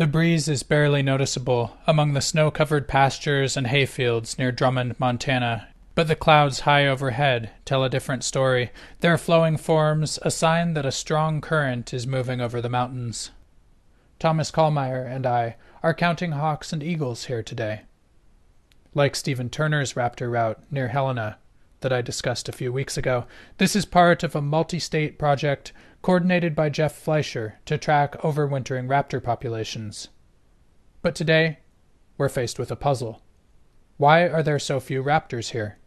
The breeze is barely noticeable among the snow covered pastures and hayfields near Drummond, Montana, but the clouds high overhead tell a different story, their flowing forms a sign that a strong current is moving over the mountains. Thomas Kallmeyer and I are counting hawks and eagles here today. Like Stephen Turner's raptor route near Helena that I discussed a few weeks ago, this is part of a multi state project coordinated by Jeff Fleischer to track overwintering raptor populations. But today, we're faced with a puzzle. Why are there so few raptors here?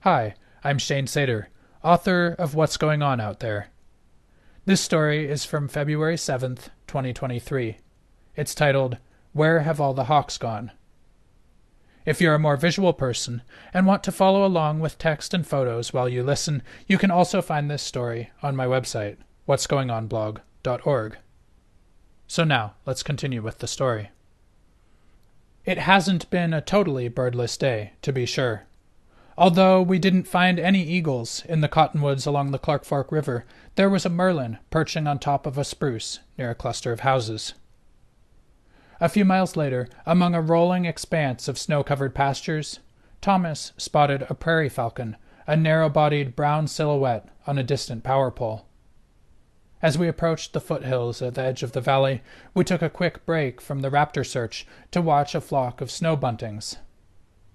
Hi, I'm Shane Sater, author of What's Going On Out There. This story is from February 7th, 2023. It's titled, Where Have All the Hawks Gone? If you're a more visual person and want to follow along with text and photos while you listen, you can also find this story on my website, what'sgoingonblog.org. So now, let's continue with the story. It hasn't been a totally birdless day, to be sure. Although we didn't find any eagles in the cottonwoods along the Clark Fork River, there was a merlin perching on top of a spruce near a cluster of houses. A few miles later, among a rolling expanse of snow covered pastures, Thomas spotted a prairie falcon, a narrow bodied brown silhouette on a distant power pole. As we approached the foothills at the edge of the valley, we took a quick break from the raptor search to watch a flock of snow buntings.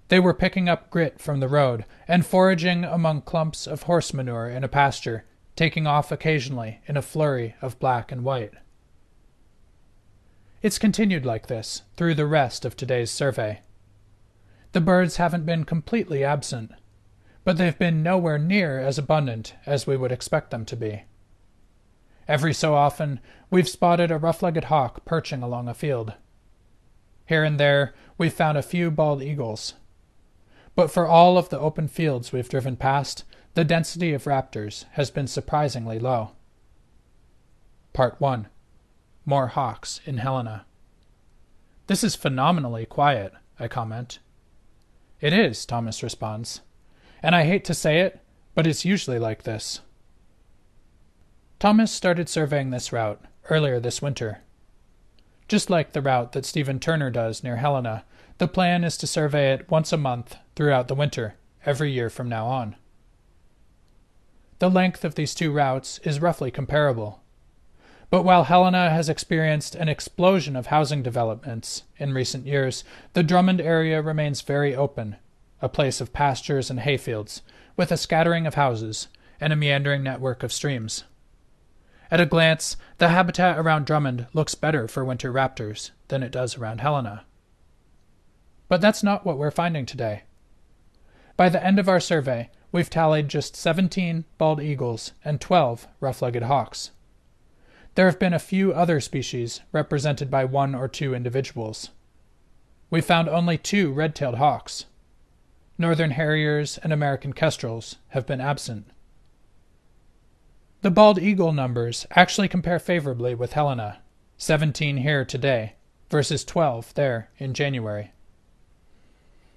They were picking up grit from the road and foraging among clumps of horse manure in a pasture, taking off occasionally in a flurry of black and white. It's continued like this through the rest of today's survey. The birds haven't been completely absent, but they've been nowhere near as abundant as we would expect them to be. Every so often, we've spotted a rough legged hawk perching along a field. Here and there, we've found a few bald eagles. But for all of the open fields we've driven past, the density of raptors has been surprisingly low. Part 1 more hawks in Helena. This is phenomenally quiet, I comment. It is, Thomas responds. And I hate to say it, but it's usually like this. Thomas started surveying this route earlier this winter. Just like the route that Stephen Turner does near Helena, the plan is to survey it once a month throughout the winter, every year from now on. The length of these two routes is roughly comparable, but while Helena has experienced an explosion of housing developments in recent years, the Drummond area remains very open, a place of pastures and hayfields, with a scattering of houses and a meandering network of streams. At a glance, the habitat around Drummond looks better for winter raptors than it does around Helena. But that's not what we're finding today. By the end of our survey, we've tallied just 17 bald eagles and 12 rough legged hawks. There have been a few other species represented by one or two individuals. We found only two red tailed hawks. Northern harriers and American kestrels have been absent. The bald eagle numbers actually compare favorably with Helena 17 here today versus 12 there in January.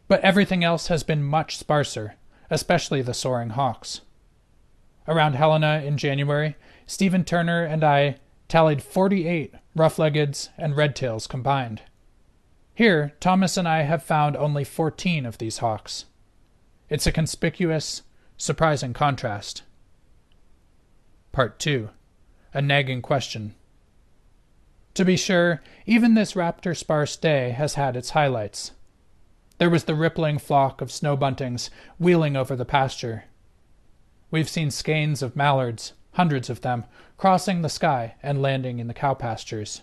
But everything else has been much sparser, especially the soaring hawks. Around Helena in January, Stephen Turner and I tallied 48 rough-leggeds and red-tails combined. Here, Thomas and I have found only 14 of these hawks. It's a conspicuous, surprising contrast. Part 2 A Nagging Question. To be sure, even this raptor sparse day has had its highlights. There was the rippling flock of snow buntings wheeling over the pasture. We've seen skeins of mallards, hundreds of them, crossing the sky and landing in the cow pastures.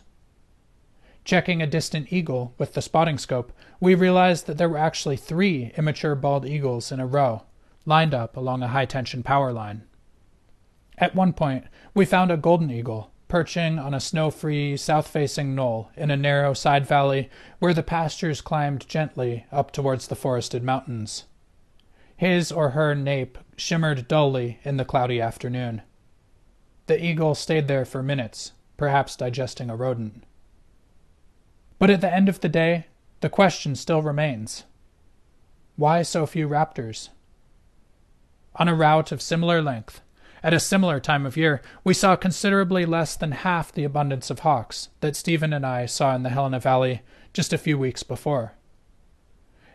Checking a distant eagle with the spotting scope, we realized that there were actually three immature bald eagles in a row, lined up along a high tension power line. At one point, we found a golden eagle perching on a snow free, south facing knoll in a narrow side valley where the pastures climbed gently up towards the forested mountains. His or her nape shimmered dully in the cloudy afternoon. The eagle stayed there for minutes, perhaps digesting a rodent. But at the end of the day, the question still remains why so few raptors? On a route of similar length, At a similar time of year, we saw considerably less than half the abundance of hawks that Stephen and I saw in the Helena Valley just a few weeks before.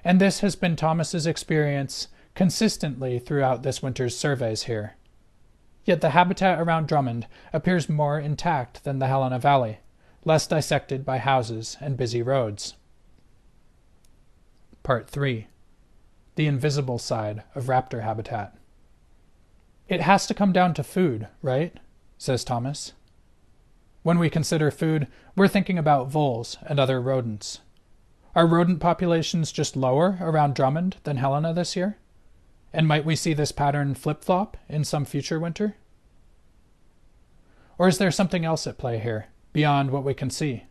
And this has been Thomas's experience consistently throughout this winter's surveys here. Yet the habitat around Drummond appears more intact than the Helena Valley, less dissected by houses and busy roads. Part 3 The Invisible Side of Raptor Habitat. It has to come down to food, right? says Thomas. When we consider food, we're thinking about voles and other rodents. Are rodent populations just lower around Drummond than Helena this year? And might we see this pattern flip flop in some future winter? Or is there something else at play here, beyond what we can see?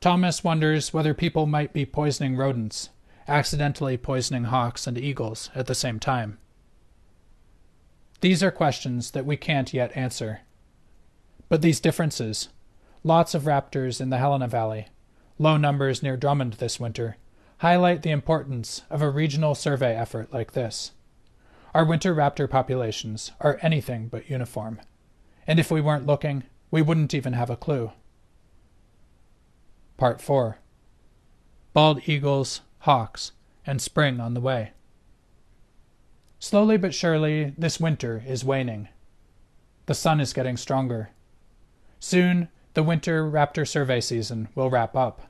Thomas wonders whether people might be poisoning rodents, accidentally poisoning hawks and eagles at the same time. These are questions that we can't yet answer. But these differences lots of raptors in the Helena Valley, low numbers near Drummond this winter highlight the importance of a regional survey effort like this. Our winter raptor populations are anything but uniform, and if we weren't looking, we wouldn't even have a clue. Part 4 Bald eagles, hawks, and spring on the way. Slowly but surely, this winter is waning. The sun is getting stronger. Soon, the winter raptor survey season will wrap up.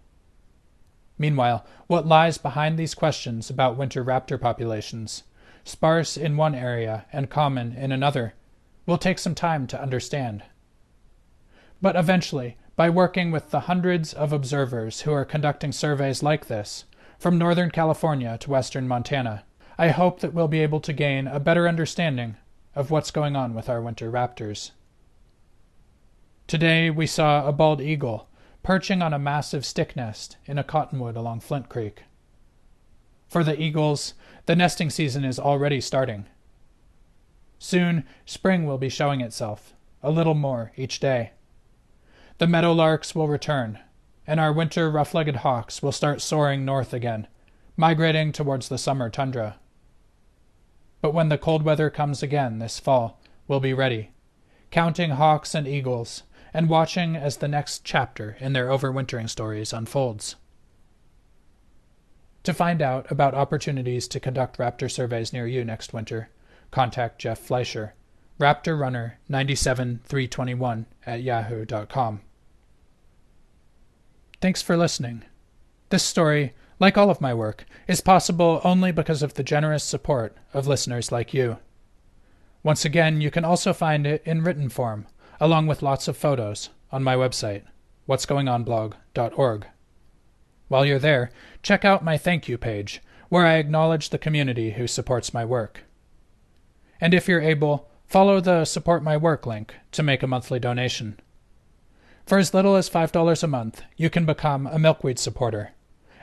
Meanwhile, what lies behind these questions about winter raptor populations, sparse in one area and common in another, will take some time to understand. But eventually, by working with the hundreds of observers who are conducting surveys like this, from Northern California to Western Montana, I hope that we'll be able to gain a better understanding of what's going on with our winter raptors. Today we saw a bald eagle perching on a massive stick nest in a cottonwood along Flint Creek. For the eagles, the nesting season is already starting. Soon, spring will be showing itself, a little more each day. The meadowlarks will return, and our winter rough legged hawks will start soaring north again, migrating towards the summer tundra. But when the cold weather comes again this fall, we'll be ready, counting hawks and eagles, and watching as the next chapter in their overwintering stories unfolds. To find out about opportunities to conduct raptor surveys near you next winter, contact Jeff Fleischer, raptorrunner97321 at yahoo.com. Thanks for listening. This story like all of my work, is possible only because of the generous support of listeners like you. Once again, you can also find it in written form, along with lots of photos, on my website, what'sgoingonblog.org. While you're there, check out my thank you page, where I acknowledge the community who supports my work. And if you're able, follow the Support My Work link to make a monthly donation. For as little as $5 a month, you can become a Milkweed supporter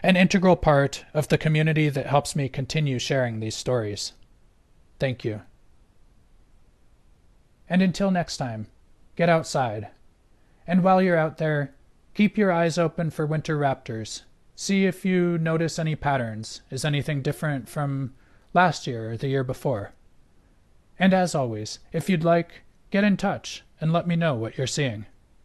an integral part of the community that helps me continue sharing these stories. Thank you. And until next time, get outside. And while you're out there, keep your eyes open for winter raptors. See if you notice any patterns. Is anything different from last year or the year before? And as always, if you'd like, get in touch and let me know what you're seeing.